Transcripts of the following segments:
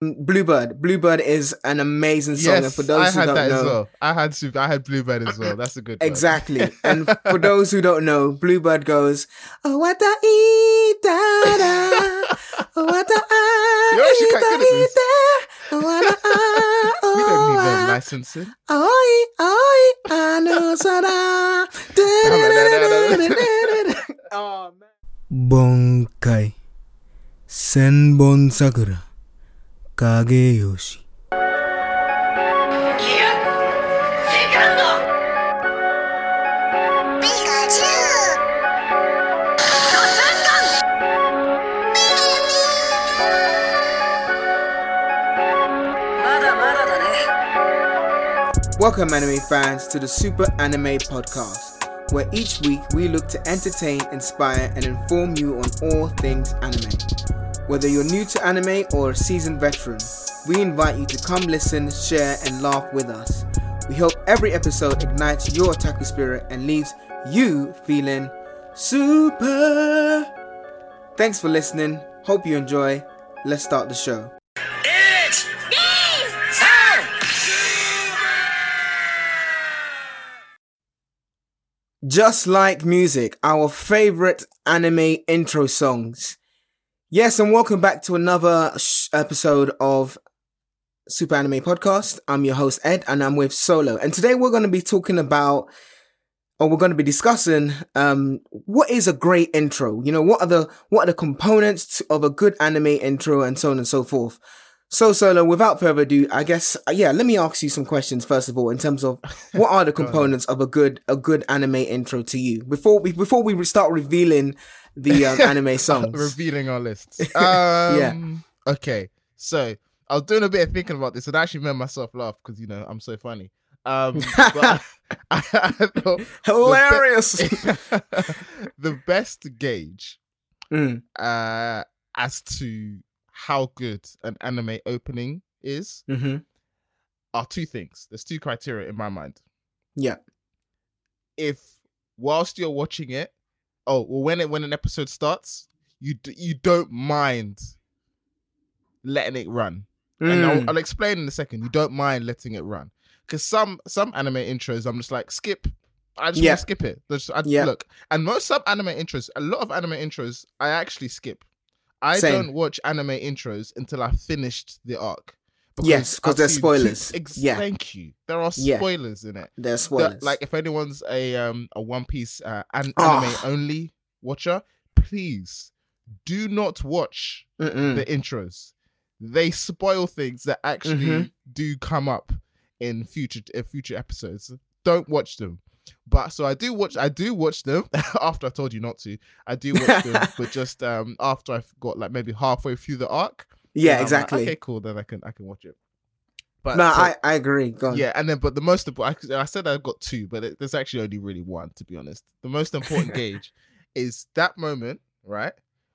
Bluebird. Bluebird is an amazing song. Yes, and for those I who had don't that know, as well. I had super, I had Bluebird as well. That's a good one. Exactly. and for those who don't know, Bluebird goes, Oh, what the e da da. Oh, what the. You're actually quite good at this. What the ah. We don't need Oh, no licensing. Oi, oi, I know sada. Oh, man. Bankai. Senbon Sakura. Welcome, anime fans, to the Super Anime Podcast, where each week we look to entertain, inspire, and inform you on all things anime. Whether you're new to anime or a seasoned veteran, we invite you to come listen, share, and laugh with us. We hope every episode ignites your otaku spirit and leaves you feeling super. Thanks for listening. Hope you enjoy. Let's start the show. Just Like Music, our favorite anime intro songs. Yes, and welcome back to another sh- episode of Super Anime Podcast. I'm your host, Ed, and I'm with Solo. And today we're going to be talking about, or we're going to be discussing, um, what is a great intro? You know, what are the, what are the components of a good anime intro and so on and so forth. So, Solo, without further ado, I guess, uh, yeah, let me ask you some questions first of all, in terms of what are the components of a good, a good anime intro to you? Before we, before we start revealing the um, anime songs. Revealing our lists. Um, Yeah. Okay. So I was doing a bit of thinking about this, and I actually made myself laugh because you know I'm so funny. Um, but I, I thought Hilarious. the best gauge Mm, uh, as to how good an anime opening is hmm are two things. There's two criteria in my mind. Yeah. If whilst you're watching it, oh well, when it when an episode starts, you d- you don't mind letting it run, and I'll, Mm, I'll explain in a second. You don't mind letting it run because some some anime intros, I'm just like skip. I just Yeah. want to skip it. There's, I, Yeah. Look, and most sub anime intros, a lot of anime intros, I actually skip. I Same. don't watch anime intros until I've finished the arc. Yes, 'cause I've they're seen spoilers. ex- Yeah. Thank you. There are Yeah. spoilers in it. They're The- spoilers. like if anyone's a um a One Piece uh, an- Ah. anime only watcher, please do not watch Mm-mm. the intros. They spoil things that actually Mhm. do come up in future uh, future episodes. Don't watch them. But so I do watch I do watch them after I told you not to. I do watch them, but just um after I've got like maybe halfway through the arc. Yeah, I'm like, exactly. okay, cool. Then I can I can watch it. But no, so- I, I agree. Go on. yeah, and then but the most important, I said I've got two, but it, there's actually only really one to be honest. The most important gauge is that moment, right,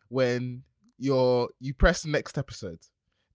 when you're you press the next episode,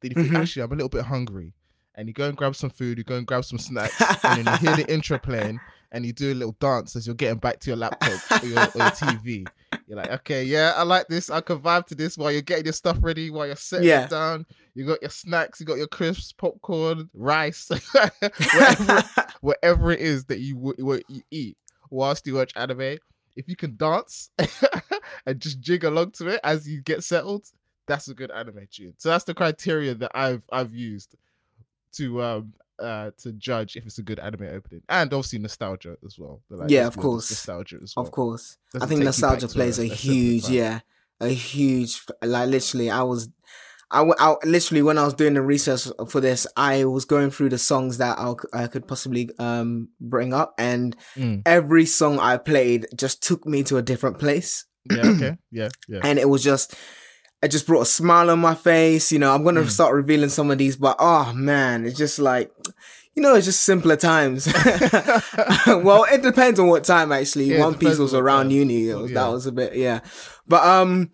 then you think Mhm. actually I'm a little bit hungry, and you go and grab some food, you go and grab some snacks, and then you hear the intro playing, and you do a little dance as you're getting back to your laptop or your, or your TV. You're like, okay, yeah, I like this. I can vibe to this while you're getting your stuff ready, while you're setting Yeah. it down. You got your snacks, you got your crisps, popcorn, rice, whatever, whatever it is that you what you eat whilst you watch anime. If you can dance and just jig along to it as you get settled, that's a good anime tune. So that's the criteria that I've I've used to um uh to judge if it's a good anime opening, and obviously nostalgia as well. Like, Yeah, of course. nostalgia as well. of course. I think nostalgia plays a, a huge, yeah, a huge. Like literally, I was, I, I literally when I was doing the research for this, I was going through the songs that I could possibly um bring up, and Mm. every song I played just took me to a different place, Yeah, okay, yeah, yeah. and it was just. It just brought a smile on my face. You know, I'm gonna Mm. start revealing some of these, but oh man, it's just like, you know, it's just simpler times. well, it depends on what time actually. Yeah, One Piece was around time. uni. It was, yeah. That was a bit, yeah. But um,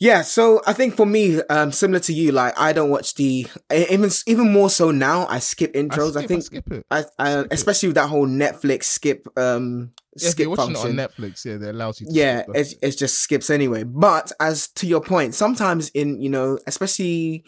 yeah. So I think for me, um, similar to you, like I don't watch the even even more so now. I skip intros. I, skip, think skip it. I, I skip it. especially with that whole Netflix skip um Yeah, skip function. it on Netflix, yeah, that allows you. to Yeah, skip, it's just skips anyway. But as to your point, sometimes in you know, especially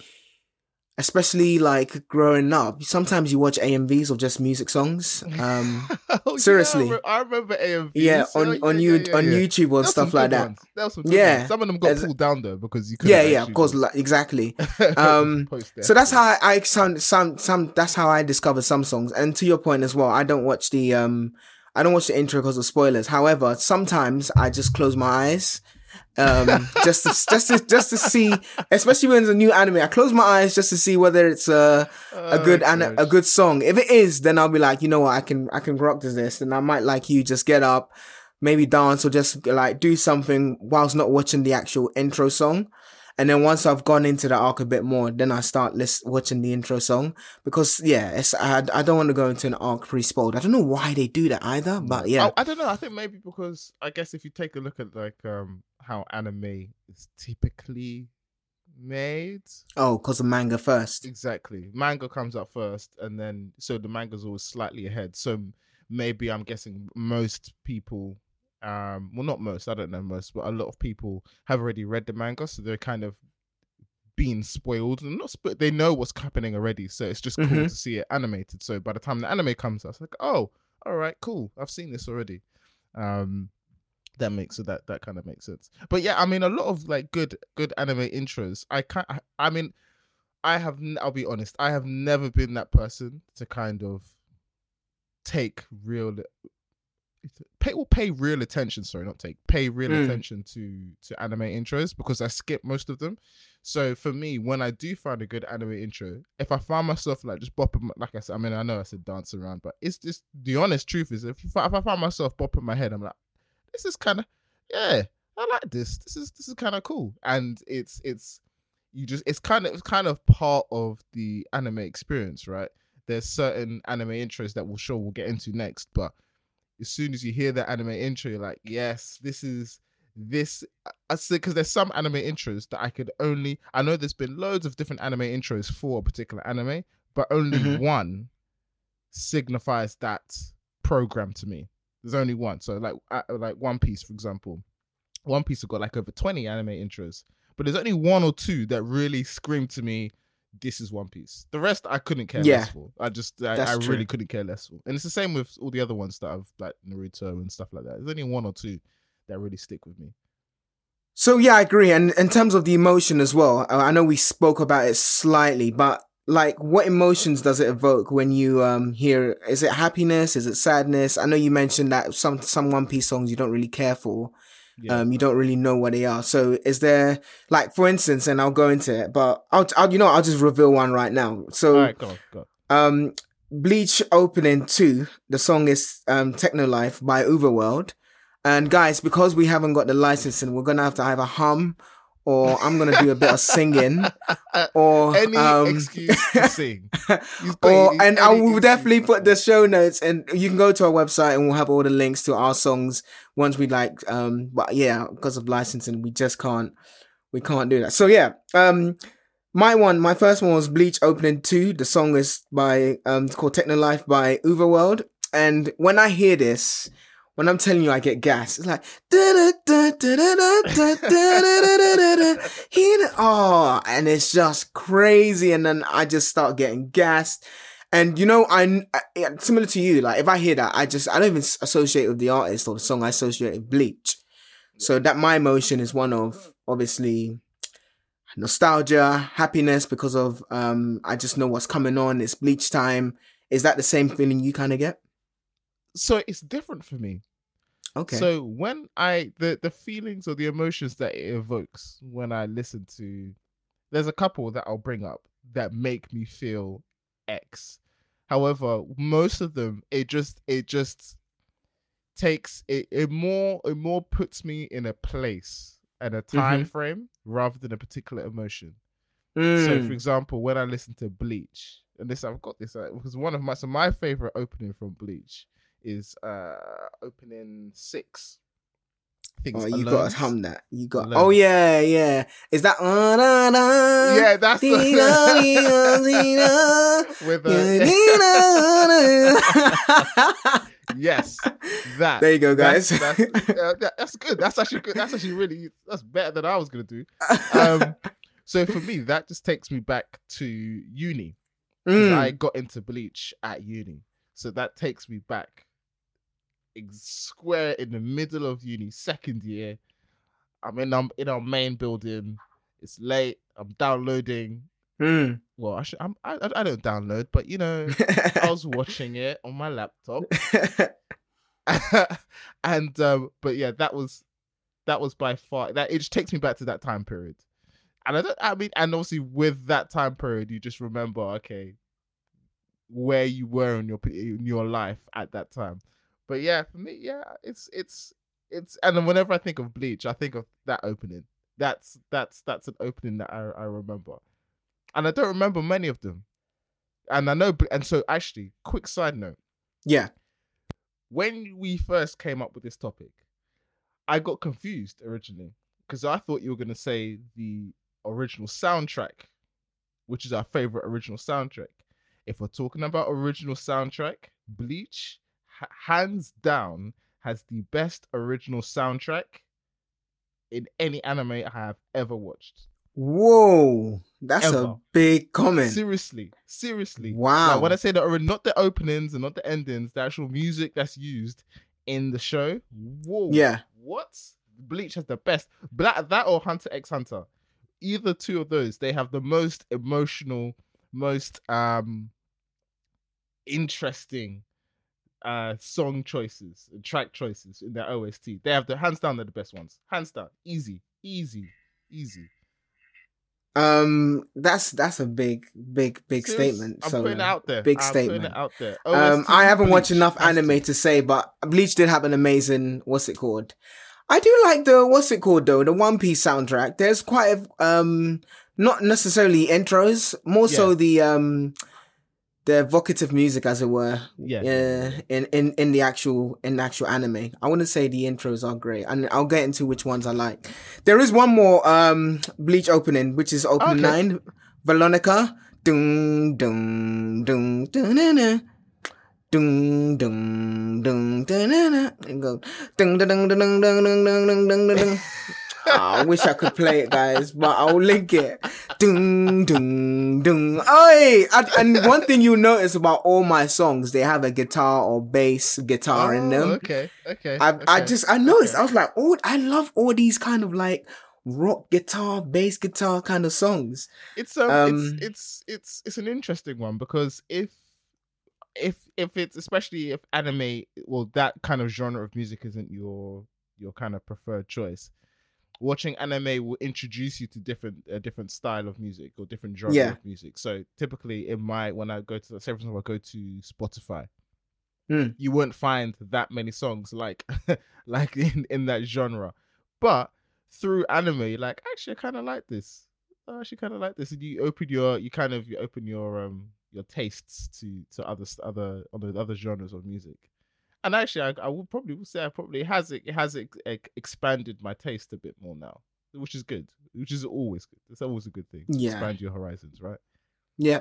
especially like growing up. Sometimes you watch AMVs of just music songs. Um, Oh, yeah, seriously. I, re- I remember AMVs. yeah, Oh, on on yeah, you yeah, on yeah. YouTube or stuff like that. ones. There was some Yeah. ones. Some of them got pulled down though because you. Yeah, yeah, of course, like, exactly. Um, So that's how. I, I sound some some that's how I discovered some songs. And to your point as well, I don't watch the um I don't watch the intro because of spoilers. However, sometimes I just close my eyes um just to, just to, just to see especially when it's a new anime i close my eyes just to see whether it's a a Oh, good an, a good song. If it is then i'll be like you know what i can i can rock to this. And i might like you just get up maybe dance or just like do something whilst not watching the actual intro song. And then once I've gone into the arc a bit more, then I start list- watching the intro song. Because yeah, it's I, I don't want to go into an arc pre-spoiled. I don't know why they do that either, but yeah, Oh, I don't know. I think maybe because I guess if you take a look at like um how anime is typically made, oh, because of manga first. exactly, manga comes out first, and then so the manga's always slightly ahead. So maybe I'm guessing most people, um, well, not most, I don't know most, but a lot of people have already read the manga, so they're kind of being spoiled and not spo- they know what's happening already so it's just cool Mhm. to see it animated so by the time the anime comes out it's like oh all right cool i've seen this already um that makes so that that kind of makes sense but yeah i mean a lot of like good good anime intros i can't I, I mean i have n- i'll be honest i have never been that person to kind of take real pay will pay real attention sorry not take pay real Mm. attention to to anime intros because i skip most of them so for me when i do find a good anime intro if i find myself like just bopping like i said i mean i know i said dance around but it's just the honest truth is if, if I find myself bopping my head i'm like this is kind of yeah i like this this is this is kind of cool. And it's it's you just it's kind of it's kind of part of the anime experience right? There's certain anime intros that we'll sure we'll get into next but as soon as you hear the anime intro you're like yes this is this i say because there's some anime intros that i could only i know there's been loads of different anime intros for a particular anime but only Mhm. one signifies that program to me there's only one. So like uh, like one piece for example. One piece have got like over 20 anime intros but there's only one or two that really scream to me this is one piece. The rest i couldn't care Yeah. less for. I just i, I really couldn't care less for. And it's the same with all the other ones that i've like naruto and stuff like that. There's only one or two that really stick with me. So yeah, I agree. And in terms of the emotion as well, uh, I know we spoke about it slightly, but like, what emotions does it evoke when you um hear? Is it happiness? Is it sadness? I know you mentioned that some some One Piece songs you don't really care for. yeah Um, you don't really know what they are. So is there like, for instance, and I'll go into it, but I'll, I'll you know I'll just reveal one right now. So right go on, go on. um bleach opening 2 the song is um techno life by UVERworld and guys because we haven't got the licensing we're gonna have to either hum or i'm gonna do a bit of singing or any um, excuse to sing. Or and I will definitely put the show notes and you can go to our website and we'll have all the links to our songs once we like um but yeah because of licensing we just can't we can't do that. So yeah um my one my first one was bleach opening 2 the song is by um it's called techno life by UVERworld and when i hear this when I'm telling you I get gas, it's like oh, and it's just crazy, and then I just start getting gassed. And you know, I similar to you. Like if I hear that, I just I don't even associate with the artist or the song. I associate with Bleach. So that my emotion is one of obviously nostalgia, happiness because of um I just know what's coming on. It's Bleach time. Is that the same feeling you kind of get? So it's different for me Okay. So when I the the feelings or the emotions that it evokes when I listen to, there's a couple that I'll bring up that make me feel X. However, most of them it just it just takes it it more it more puts me in a place and a time frame rather than a particular emotion. So, Mm. for example, when I listen to Bleach, and this I've got this uh, because one of my so my favorite opening from Bleach is uh opening six. Oh, you got to hum that. You got. Alone. Oh yeah, yeah. Is that? Uh, da, da, Yeah, that's the with da. yes, that. There you go, guys. That's, that's, uh, that's good. That's actually good. That's actually really that's better than I was gonna do. Um, So for me, that just takes me back to uni. Mm. I got into Bleach at uni, so that takes me back square in the middle of uni, second year. I'm in um in our main building. It's late. I'm downloading. Mm. Well, I should, I'm, I I I don't download, but you know, I was watching it on my laptop. and um but yeah that was that was by far that it just takes me back to that time period and i don't i mean and obviously with that time period you just remember okay where you were in your in your life at that time but yeah for me yeah it's it's it's and then whenever i think of bleach i think of that opening that's that's that's an opening that i, I remember and i don't remember many of them and i know and so actually quick side note yeah. when we first came up with this topic, I got confused originally because I thought you were going to say the original soundtrack, which is our favorite original soundtrack. If we're talking about original soundtrack, Bleach, hands down, has the best original soundtrack in any anime I have ever watched. Whoa, that's a big comment. Seriously, seriously. Wow. Like, when I say that, are not the openings and not the endings, the actual music that's used in the show. Whoa. Yeah. What? Bleach has the best. That that or Hunter X Hunter. Either two of those, they have the most emotional, most um interesting uh song choices and track choices in their OST. They have the hands down they're the best ones. Hands down. Easy. Easy. Easy. Um, that's that's a big, big, big Serious? statement. I'm so putting it out there. big I'm statement. out there. Um, I haven't watched enough anime to say, but Bleach did have an amazing. What's it called? I do like the what's it called though the One Piece soundtrack. There's quite a, um not necessarily intros, more so the um the evocative music, as it were. Yeah. Yeah, in in in the actual in the actual anime. I wouldn't say the intros are great, and I'll get into which ones I like. There is one more um Bleach opening, which is opening Okay. nine, Velonica. Dun dun dun dun dun dun. Dun dun dun dun dun dun dun dun dun dun dun dun dun dun dun Ah, I wish I could play it, guys, but I'll link it. Dun dun dun. Oi! And, and one thing you notice about all my songs, they have a guitar or bass guitar in Oh, them. Okay, okay. I I just I noticed okay. I was like, oh, I love all these kind of like rock guitar, bass guitar kind of songs. it's um, um, it's it's it's it's an interesting one because if if if it's especially if anime well that kind of genre of music isn't your your kind of preferred choice watching anime will introduce you to different a different style of music or different genre Yeah. of music. So typically in my when i go to say for example i go to spotify Hmm. you won't find that many songs like like in in that genre. But through anime like actually i kind of like this. I actually kind of like this. And you open your you kind of you open your um your tastes to to other other other other genres of music and actually i, I would probably say i probably has it, it has ex- ex- expanded my taste a bit more now which is good which is always good it's always a good thing Yeah. expand your horizons right Yeah,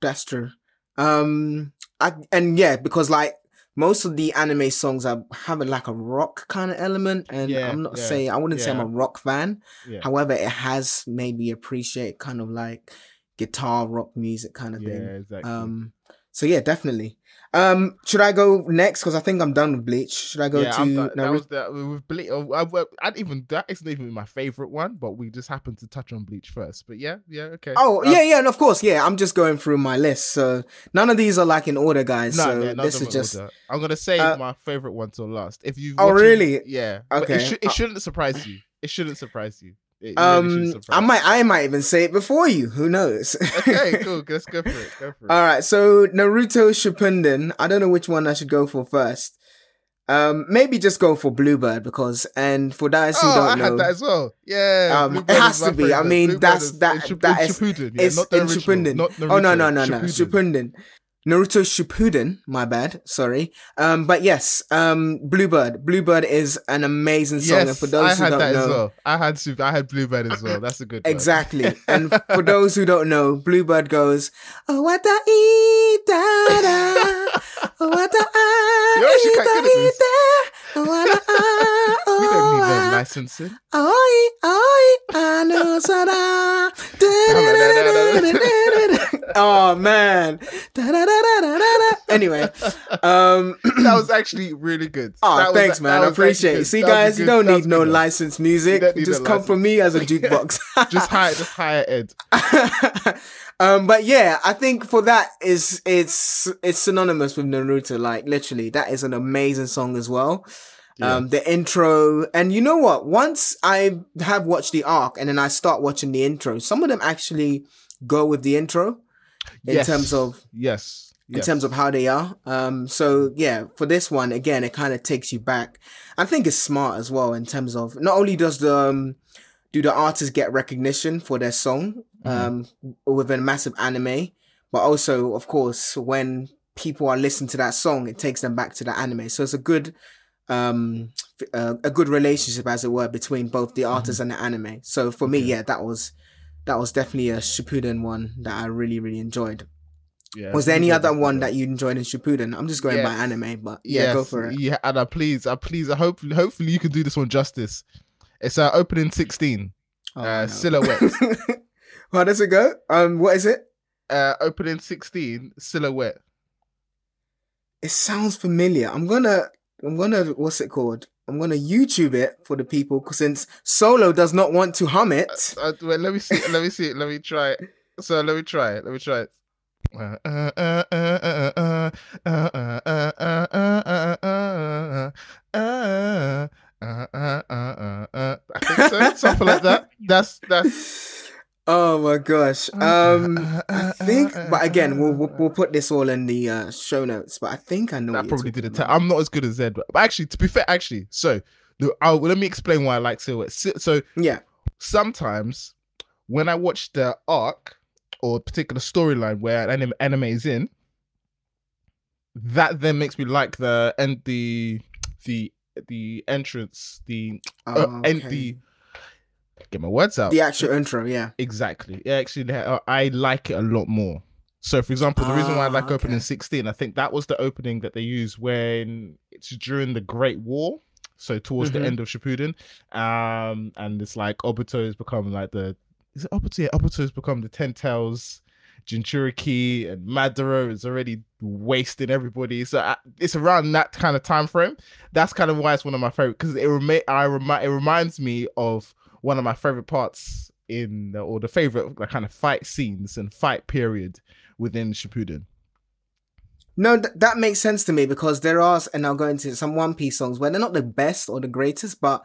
that's true. Um, I and yeah, because like most of the anime songs are having like a rock kind of element, and Yeah, I'm not yeah, saying I wouldn't say I'm a rock fan. yeah However, it has made me appreciate kind of like guitar rock music kind of yeah thing. exactly Um, so yeah, definitely. Um, should I go next? Because I think I'm done with Bleach. Should I go yeah, to I'm done- that Naruto? was the with Bleach. oh, I, I, I'd even that isn't even my favorite one, but we just happened to touch on Bleach first. But yeah, yeah, okay. Oh Um, yeah, yeah, and of course, yeah. I'm just going through my list, so none of these are like in order, guys. No, so yeah, none this of is just order. I'm gonna save Uh, my favorite one till last. If you, Oh, really? Yeah. Okay. it, it Uh, shouldn't surprise you. It shouldn't surprise you. It um. I might, I might even say it before you. Who knows? Okay, cool. Let's go for it. Go for it. All right, so Naruto Shippuden. I don't know which one I should go for first. Um, maybe just go for Bluebird because, and for guys who oh, don't I know, had that as well. Yeah, Um, it is has to be. I mean, Bluebird that's- is- that- in Shippuden, yeah, it's not the in original, Shippuden. Not oh no, no, Naruto, no, no, Shippuden. Naruto Shippuden. My bad. Sorry. Um, but yes, um, Bluebird. Bluebird is an amazing song, and for those I who don't that know, as well. I had I had Bluebird as well. That's a good one. Exactly. and for those who don't know, Bluebird goes, Oh, what the e da da. Oh, what the ah. You're actually quite good at this. Oh, what the ah. We don't need oh, licensing. Oi, oi, I know sada. Oh man. Anyway, um that was actually really good. Oh, That was- thanks, man. I appreciate it. See, That guys, you don't that need no one. licensed music. Just come from me as a jukebox. Just hire, just higher ed. um, but yeah, I think for that is it's it's synonymous with Naruto. Like literally, that is an amazing song as well. Um, the intro, and you know what? Once I have watched the arc, and then I start watching the intro, some of them actually go with the intro in Yes. terms of yes, in yes. terms of how they are. Um, so yeah, for this one again, it kind of takes you back. I think it's smart as well in terms of not only does the um, do the artists get recognition for their song um, with a massive anime, but also of course when people are listening to that song, it takes them back to the anime. So it's a good um uh, a good relationship as it were between both the artist and the anime. So for me, yeah, that was that was definitely a Shippuden one that I really really enjoyed. Yeah, Was there any other one that you enjoyed in Shippuden? I'm just going by anime, but yeah, go for it. Yeah, and I please, I please, I hope, hopefully, you can do this one justice. It's uh, opening sixteen. Oh, uh, no. silhouette. How does it go? Um, what is it? Uh, opening sixteen. Silhouette. It sounds familiar. I'm gonna, I'm gonna, what's it called? I'm gonna YouTube it for the people since Solo does not want to hum it. Uh, wait, let me see. Let me see. Let me try it. So let me try it. Let me try I think so, something like that. That's that's. Oh my gosh. Um, I think, but again, we'll we'll, we'll put this all in the uh, show notes. But I think I know. I probably did a ta- I'm not as good as Ed, but, but actually, to be fair, actually, so I'll, let me explain why I like silhouette. So yeah, sometimes when I watch the arc, or a particular storyline where an anime, anime is in, that then makes me like the and the the the entrance, the uh, Oh, and okay. the get my words out. the actual intro. Yeah. Exactly. Yeah, actually, uh, I like it a lot more. So, for example, the reason why I Ah, like opening 16, I think that was the opening that they used when it's during the Great War. So, towards Mhm. the end of Shippuden. Um, and it's like Obito has become like the. Is it Obito? Yeah, Obito has become the Ten Tails. Jinchuriki and Madara is already wasting everybody. So uh, it's around that kind of time frame. That's kind of why it's one of my favorite because it remi- I remi- it reminds me of one of my favorite parts in the, or the favorite like kind of fight scenes and fight period within Shippuden. No, th- that makes sense to me because there are, and I'll go into some One Piece songs where they're not the best or the greatest, but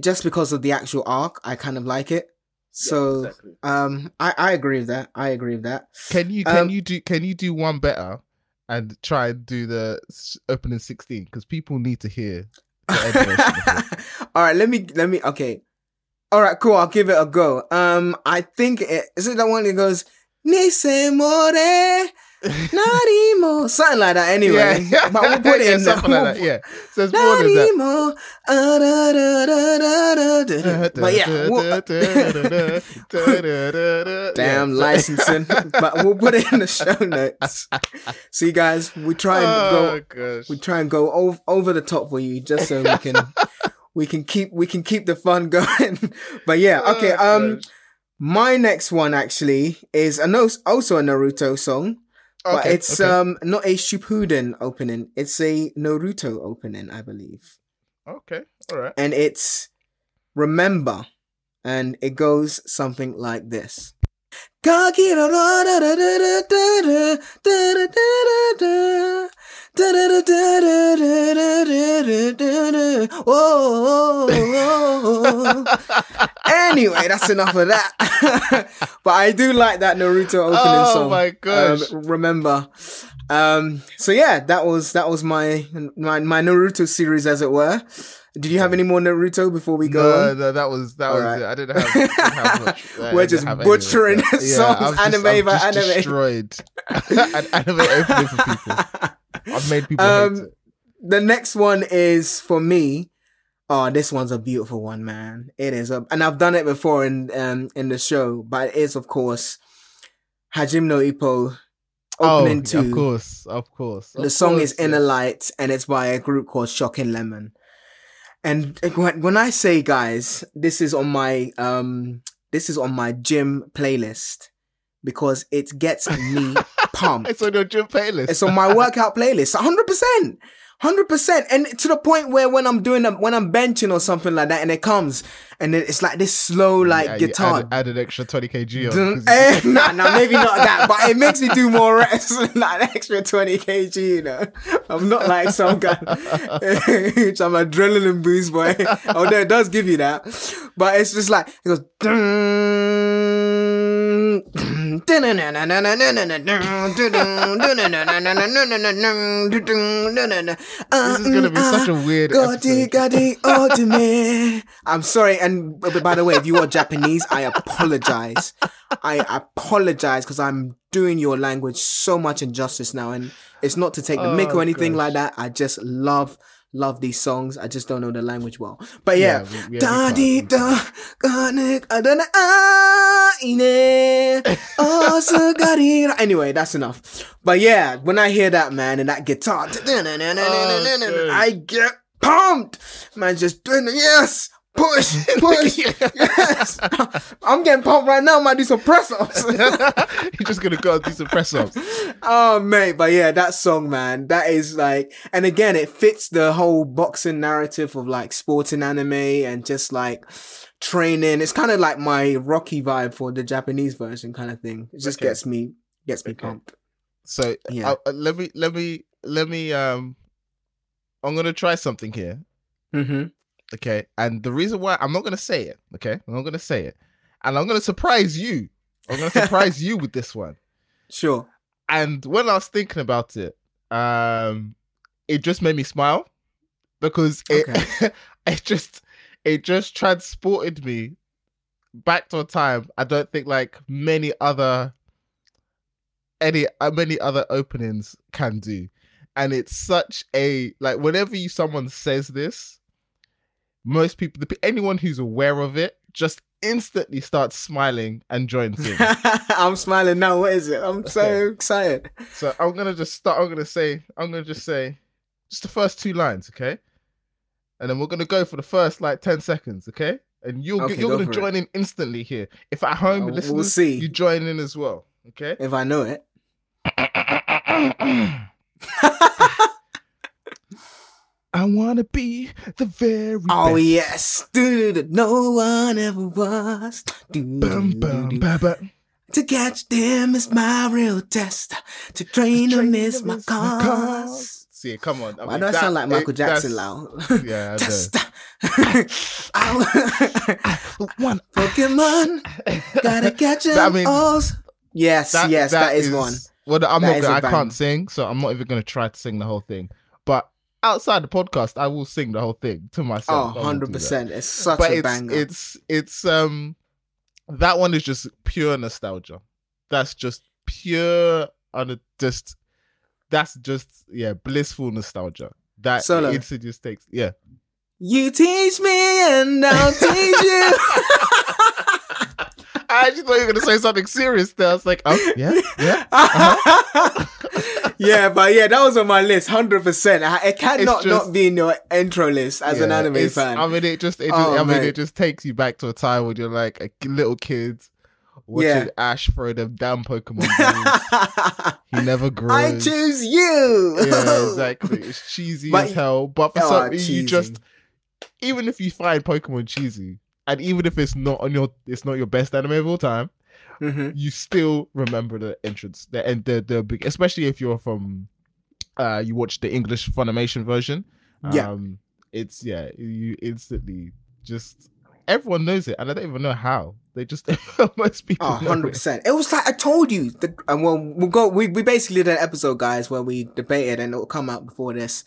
just because of the actual arc, I kind of like it. So, um, I, I agree with that. I agree with that. Can you can Um, you do can you do one better and try and do the opening sixteen because people need to hear the end version of it. All right, let me let me. Okay, all right, cool. I'll give it a go. Um, I think it is it the one that goes Nise more Narimo, something like that. Anyway, yeah, but we'll put it Yeah, in there. something like that. Yeah, so it's more than that. Ah, da, da. But yeah, we'll- damn licensing. but we'll put it in the show notes. See, guys, we try and Oh go. gosh. We try and go over, over the top for you, just so we can we can keep we can keep the fun going. but yeah, okay. Oh, Um, gosh. my next one actually is a no, also a Naruto song, but it's okay. um not a Shippuden opening. It's a Naruto opening, I believe, okay, all right. and it's Remember, and it goes something like this. anyway, that's enough of that. but I do like that Naruto opening oh, song. Oh my gosh! Um, remember. Um, so yeah, that was that was my my my Naruto series, as it were. Did you have any more Naruto before we go? No, on? no that was that All was right. it. I didn't have, didn't have much. We're just butchering yeah, songs, anime just, by I'm anime. Destroyed an anime opening for people. I've made people. Um, the next one is for me Oh, this one's a beautiful one, man. It is, a, and I've done it before in um in the show, but it is of course Hajime no Ippo opening oh, two. of course, of course. The song course, is Inner. Light, and it's by a group called Shocking Lemon. And when I say guys, this is on my um this is on my gym playlist because it gets me pumped. It's on your gym playlist. It's on my workout playlist. 100%. 100%. And to the point where when I'm doing them, when I'm benching or something like that and it comes and it's like this slow like Yeah, you guitar. Add, add an extra 20 kg on. Eh, nah, nah, maybe not that, but it makes me do more reps, like an extra 20 kg, you know. I'm not like some guy, which I'm adrenaline boost boy. Although it does give you that, but it's just like, it goes, dun, This is gonna be mm, such a mm, mm. weird Godi, episode. otome. Oh, I'm sorry, and by the way, if you are Japanese, I apologize. I apologize because I'm doing your language so much injustice now, and it's not to take the Oh, or anything gosh. like that. I just love, love these songs. I just don't know the language well, but yeah. we- yeah, we Da di we da, ga ne, ga ah. Da na, oh, so ga. Anyway, that's enough. But yeah, when I hear that man and that guitar, Oh, I get pumped. Man, just doing it. Yes, push, push. yes, I'm getting pumped right now. I might do some press ups. You're just gonna go and do some press ups. oh mate, but yeah, that song, man, that is like, and again, it fits the whole boxing narrative of like sporting anime and just like training. It's kind of like my Rocky vibe for the Japanese version, kind of thing. It just Okay. gets me, gets me Okay. pumped. So Yeah. uh, uh, let me let me let me um I'm gonna try something here. Mm-hmm. Okay. And the reason why I'm not gonna say it, okay? I'm not gonna say it. And I'm gonna surprise you. I'm gonna surprise you with this one. Sure. And when I was thinking about it, um it just made me smile because it it just it just transported me back to a time I don't think like many other any uh, many other openings can do. And it's such a like whenever you someone says this, most people the, anyone who's aware of it just instantly starts smiling and joins in. I'm smiling now. What is it? I'm so excited. So I'm gonna just start. I'm gonna say. I'm gonna just say just the first two lines, okay? And then we're gonna go for the first like ten seconds, okay? And you'll Okay, you're go gonna for it. join in instantly here. If at home Uh, you're we'll see. you join in as well, okay? If I know it. I wanna be the very Oh best. yes, Doo-doo-doo. no one ever was. Bum, bum, ba, ba. To catch them is my real test. To train them Train them my is my cause. See, come on. Why do I sound like Michael Jackson now? loud? Yeah, I. I- One. Pokemon, gotta catch I them mean, all. Yes, yes, that is, one. Well, I'm That not. is Gonna, a I bang. can't sing, so I'm not even going to try to sing the whole thing. But outside the podcast, I will sing the whole thing to Oh, myself. I that. 100%. It's such But a it's banger. it's it's um that one is just pure nostalgia. That's just pure on just that's just yeah blissful nostalgia. That Solo. it just takes yeah. You teach me and I'll teach you. I actually thought you were gonna say something serious there. I was like, oh yeah, yeah. Uh-huh. yeah, but yeah, that was on my list, hundred percent. It cannot just- not be in your intro list as an anime fan. I mean, it just, it oh, just Oh, I mean, mate. it just takes you back to a time when you're like a little kid watching Yeah. Ash throw them damn Pokemon balls. he never grows. I choose you. Yeah, exactly. It's cheesy But- as hell, but for Oh, some cheesy. you just, even if you find Pokemon cheesy, and even if it's not on your, it's not your best anime of all time, Mhm. you still remember the entrance, the and the the big, especially if you're from, uh, you watch the English Funimation version. Yeah. Um, it's yeah, you instantly just everyone knows it, and I don't even know how. They just most people. Oh, 100%. It was like I told you. The, and well, we'll go. We we basically did an episode, guys, where we debated, and it'll come out before this.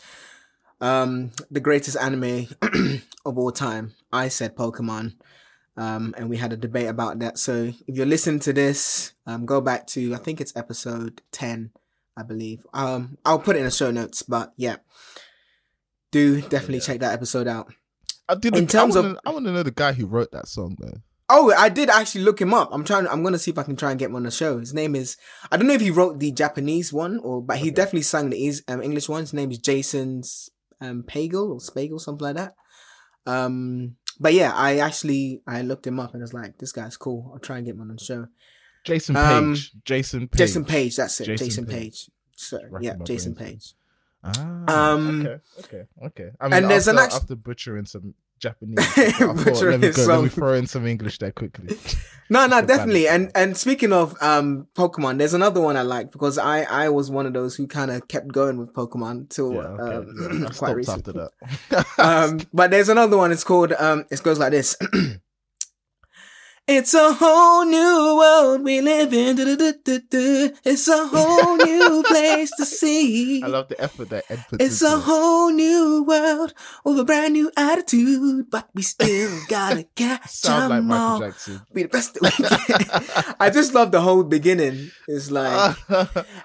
Um, the greatest anime of all time. I said Pokemon. Um, and we had a debate about that. So if you're listening to this, um, go back to I think it's episode ten, I believe. Um, I'll put it in the show notes. But yeah, do definitely Yeah. check that episode out. I did. In terms I of- wanna, I want to know the guy who wrote that song though. Oh, I did actually look him up. I'm trying. I'm gonna see if I can try and get him on the show. His name is. I don't know if he wrote the Japanese one or, but he Okay. definitely sang the um, English one. His name is Jason um, Pagel or Spagel, something like that. Um, but yeah, I actually I looked him up and was like, this guy's cool. I'll try and get him on the show. Jason Paige. Um, Jason Paige. Jason Paige, that's it. Jason Jason, Paige. Paige. So yeah, Jason brains. Paige. Ah, Um, okay, okay, okay. I mean, and there's after, an act- after butchering some Japanese, thought, let, me go, let me throw in some English there quickly. No, no, definitely. And and speaking of um Pokemon, there's another one I like because I I was one of those who kind of kept going with Pokemon till Yeah, okay. um, yeah. Quite recently. after that. um, but there's another one. It's called um. It goes like this. It's a whole new world we live in. It's a whole new place to see. I love the effort that Ed puts It's a whole new world with a brand new attitude, but we still gotta catch Sound like Michael all. Jackson. Be the best that we can. I just love the whole beginning. It's like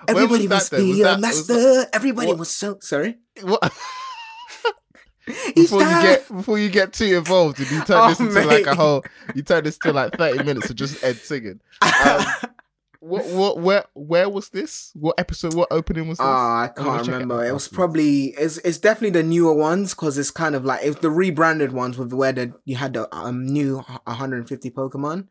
everybody that must? Was be a that- master. Everybody what- was so sorry. what- before you get before you get too involved, and you turn Oh, this into mate. like a whole, you turn this to like thirty minutes of just Ed singing. Um, What what where where was this? What episode? What opening was this? Ah, I can't check it remember. It was probably it's it's definitely the newer ones because it's kind of like it's the rebranded ones with where the you had the um new 150 Pokemon.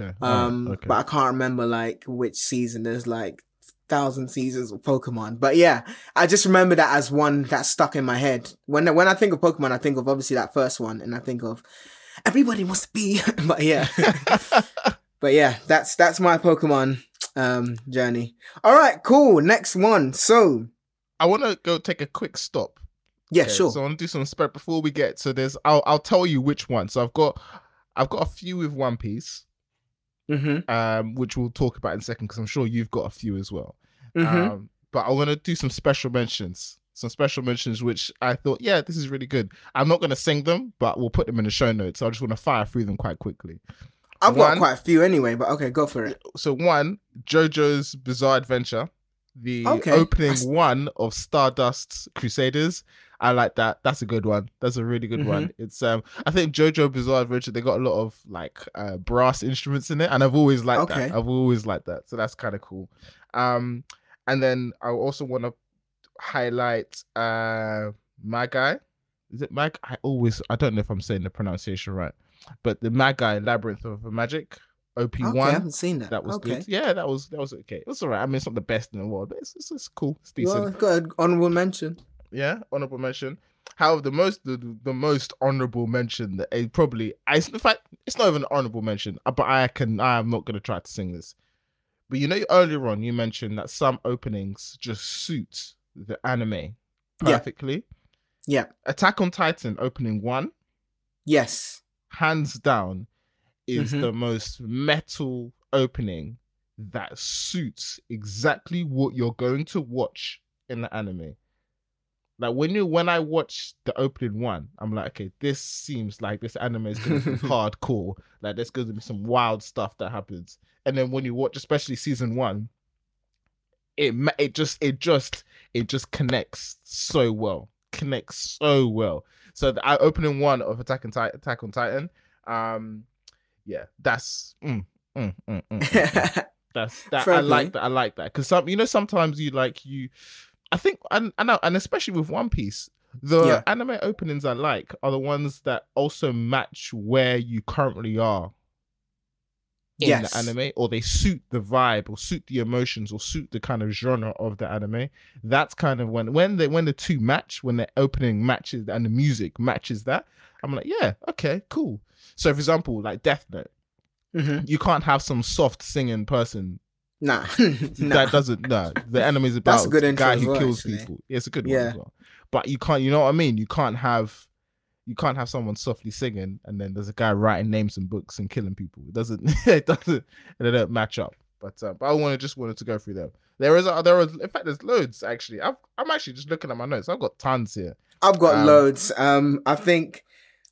okay. Um, oh, okay. but I can't remember like which season. There's like thousand seasons of Pokemon. But yeah, I just remember that as one that stuck in my head. When when I think of Pokemon, I think of obviously that first one, and I think of everybody wants to be. but yeah, but yeah, that's that's my Pokemon um journey. All right, cool. Next one. So I want to go take a quick stop. yeah, Okay, sure. So I want to do some spread before we get to this. I'll I'll tell you which one. So I've got I've got a few with One Piece, mm-hmm. um, which we'll talk about in a second because I'm sure you've got a few as well. Mm-hmm. Um, but I want to do some special mentions. Some special mentions, which I thought, yeah, this is really good. I'm not going to sing them, but we'll put them in the show notes. So I just want to fire through them quite quickly. I've got quite a few anyway, but okay, go for it. So one, JoJo's Bizarre Adventure, the Okay. opening That's- one of Stardust Crusaders. I like that. That's a good one. That's a really good Mm-hmm. one. It's um, I think JoJo Bizarre Adventure. They got a lot of like uh, brass instruments in it, and I've always liked Okay. that. I've always liked that. So that's kind of cool. Um, and then I also want to highlight uh, Magai. Is it Mag? I always I don't know if I'm saying the pronunciation right, but the Magai Labyrinth of Magic. OP Okay, I one haven't seen that. that was okay. good. Yeah, that was that was okay. It was alright. I mean, it's not the best in the world, but it's it's, it's cool. It's decent. Well, good honorable mention. Yeah, honorable mention. However, the most the, the most honorable mention that it probably I in fact it's not even an honorable mention, uh, but I can I am not gonna try to sing this. But you know, earlier on you mentioned that some openings just suit the anime perfectly. Yeah. Attack on Titan opening one, Yes. hands down, is Mhm. the most metal opening that suits exactly what you're going to watch in the anime. Like when you when I watch the opening one, I'm like, okay, this seems like this anime is gonna be hardcore. Like there's gonna be some wild stuff that happens. And then when you watch, especially season one, it it just it just it just connects so well, connects so well. So the I- opening one of Attack on Titan, Attack on Titan, um, yeah, that's mm, mm, mm, mm, mm. That's that. Fair I like that. I like that because some, you know, sometimes you like you. I think, and know, and especially with One Piece, the Yeah. anime openings I like are the ones that also match where you currently are in Yes. the anime, or they suit the vibe, or suit the emotions, or suit the kind of genre of the anime. That's kind of when when the when the two match, when the opening matches and the music matches that. I'm like, yeah, okay, cool. So, for example, like Death Note, hmm you can't have some soft singing person Nah. nah. that doesn't no the is about That's a good the guy who well, kills actually. people yeah, it's a good one Yeah. as well but you can't you know what i mean you can't have you can't have someone softly singing and then there's a guy writing names and books and killing people it doesn't it doesn't they don't match up but uh, but i want to just wanted to go through them there is a, there is in fact there's loads actually I've, i'm actually just looking at my notes i've got tons here I've got Um, loads. Um, I think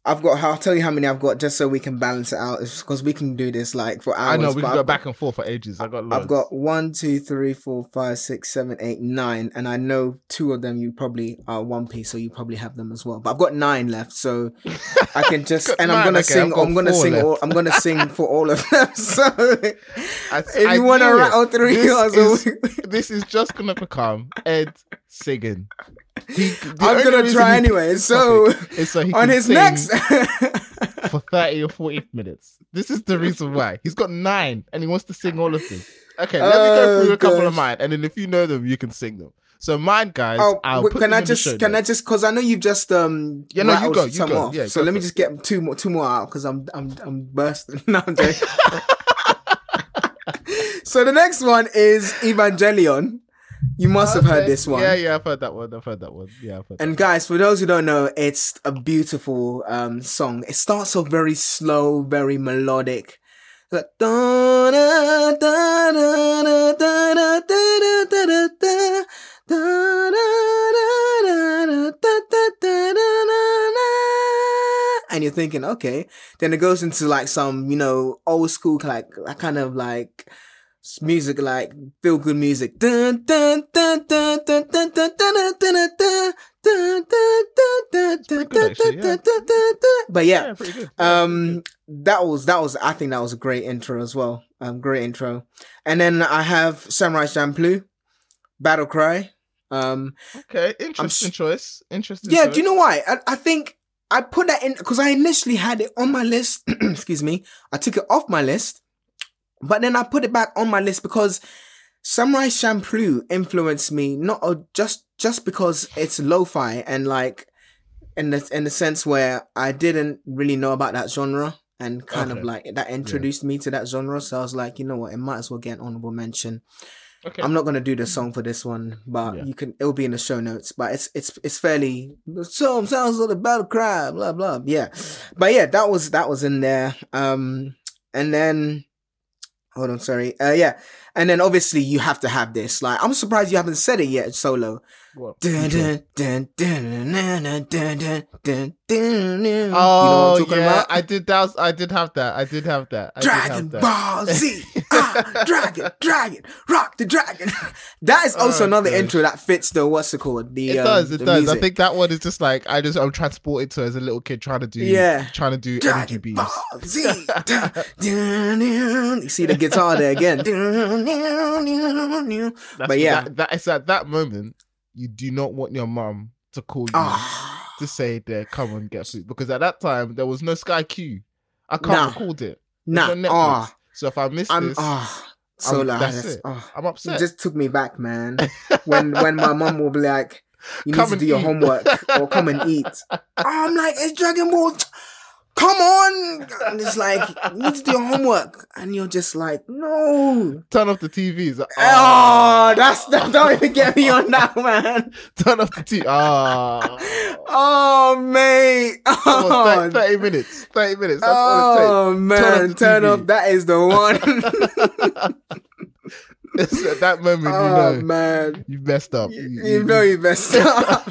I've got. I'll tell you how many I've got, just so we can balance it out. because we can do this like for hours. i know we can go I've- back and forth for ages i got loads. I've got one, two, three, four, five, six, seven, eight, nine, and I know two of them you probably are One Piece, so you probably have them as well. But I've got nine left, so I can just Got and I'm gonna okay, sing. I've got I'm gonna sing. All, I'm gonna sing for all of them. So I- if I you want to rattle three, This is- this is just gonna become ed singing He- I'm gonna try anyway. So so he on his next, for 30 or 40 minutes. This is the reason why. He's got nine and he wants to sing all of them. Okay, let me go Oh, through a couple of mine, and then if you know them, you can sing them. So mine, guys, oh, I'll can I just can I just because I know you've just um Yeah, no, you go, you some go. off. Yeah, so go let me it. just get two more two more out because I'm I'm I'm bursting. now. So the next one is Evangelion. You must have heard this one. Yeah, yeah, I've heard that one. I've heard that one. Yeah, I've heard And guys, for those who don't know, it's a beautiful um song. It starts off very slow, very melodic. Like, da. And you're thinking, okay. Then it goes into like some, you know, old school, like, kind of like music, like feel good music. Dun, dun, dun, dun, dun, dun, dun, dun, dun, dun. But yeah, Yeah, pretty good. Yeah, um, that was that was I think that was a great intro as well. Um, great intro. And then I have Samurai Champloo, Battle Cry. Um, okay, interesting s- choice. Interesting. yeah, choice. do you know why? I, I think I put that in because I initially had it on my list. excuse me. I took it off my list, but then I put it back on my list because Samurai Champloo influenced me not uh, just just because it's lo-fi and like in the in the sense where I didn't really know about that genre and kind of like that introduced me to that genre. So I was like, you know what, it might as well get an honorable mention. Okay. I'm not gonna do the song for this one, but Yeah. you can. It'll be in the show notes. But it's it's it's fairly. The song sounds like a battle cry. Blah blah. Yeah, but yeah, that was that was in there. Um, and then hold on, sorry. Uh, yeah, and then obviously you have to have this. Like, I'm surprised you haven't said it yet, solo. What? Dun, dun, dun, dun, dun, dun, dun, dun, dun, dun. Oh you know what I'm talking yeah, about? I did. That was, I did have that. I did have that. I did Dragon have that. Ball Z, dragon, dragon, rock the dragon. that is also Oh, another gosh. intro that fits the what's it called? The It um, does. It the does. I think that one is just like I just I'm transported to as a little kid trying to do Yeah. trying to do energy Dragon beams. Ball Z. Dun, dun, dun. You see the guitar there again. But yeah. that, that it's at that moment you do not want your mum to call you Ah. to say there come and get food because at that time there was no Sky Q. I can't Nah. record it. Nah, no Netflix. ah, So if I miss I'm this, ah, so I'm- that's it. ah. I'm It upset. just took me back, man. When when my mum will be like, "You need Come to do your eat." homework or come and eat," I'm like, "It's Dragon Ball." Come on, and it's like you need to do your homework, and you're just like, "No." Turn off the TVs. Oh, Oh, that's that. Don't even get me on that, man. turn off the TV. Ah. Oh, mate. Oh, 30, 30 minutes. 30 minutes. That's all it takes. oh man, the turn off. That is the one. It's at that moment, oh you know, man. you've messed up. You, you know you messed up.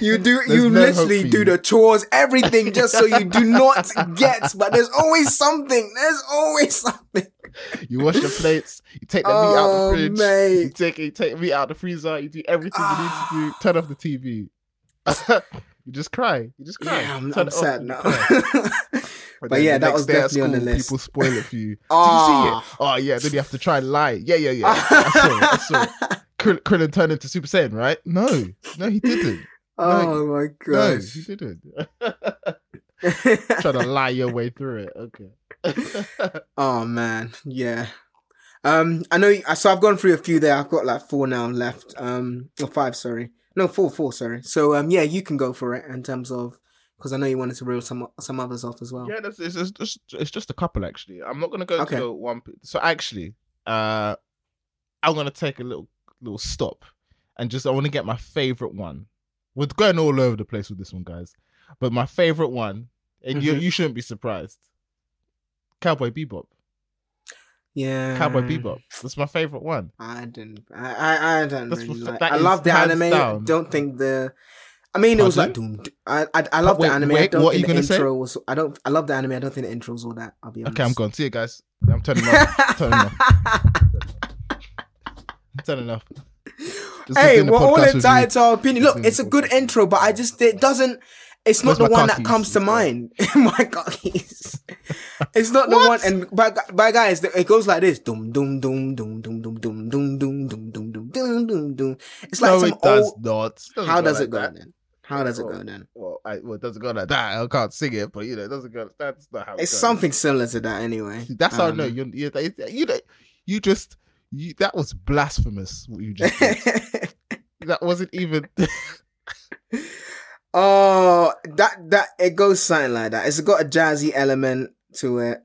you do There's you no literally do the chores, everything just so you do not get, but there's always something. There's always something. You wash the plates. You take the meat out Oh the fridge. You take you take meat out of the freezer. You do everything you need to do. Ah. Turn off the TV. you just cry. You just cry. Yeah, I'm, I'm sad now. But yeah, that next was definitely on the list. People spoil it for you. Did Ah. you see it? Oh yeah. Then you have to try and lie. Yeah, yeah, yeah. I saw it. I saw it. Krill- Krillin turned into Super Saiyan, right? No, no, he didn't. oh my god, No, he didn't. Try to lie your way through it. Okay. oh man, yeah. Um, I know. So I've gone through a few there. I've got like four now left. Um, or five. Sorry, no, four, four. Sorry. So um, yeah, you can go for it in terms of because I know you wanted to reel some some others off as well. Yeah, that's, it's, it's just it's just a couple actually. I'm not gonna go Okay. to one. So actually, uh, I'm gonna take a little little stop and just I want to get my favorite one. We're going all over the place with this one, guys. But my favorite one, and you Mhm. you shouldn't be surprised. Cowboy Bebop. Yeah. Cowboy Bebop. That's my favorite one. I didn't. I I, I don't That's really like. I love the anime. down. Don't think the. I mean, it was like doom. I I, I love Wait, the anime. I don't what are you the gonna say? was. I don't. I love the anime. I don't think the intro was all that. I'll be honest. Okay, I'm gone. See you guys. I'm turning off. turning off. turning off. Just hey, we're all podcast with you. entitled to our opinion. Look, it's a good intro, but I just it doesn't. It's not Where's the one that comes to mind. my God. It's not the one. And by by guys, it goes like this: doom doom doom doom doom doom doom doom doom doom doom doom doom doom. It's like no, some it does old. not. How does it go then? How does it go then? Well, I, well, it doesn't go like that. I can't sing it, but you know, it doesn't go. That's not how it It's goes. something similar to that anyway. That's how I know Um. You, you, know, you just. You, that was blasphemous. What you just did. that wasn't even. oh, that that it goes something like that. It's got a jazzy element to it.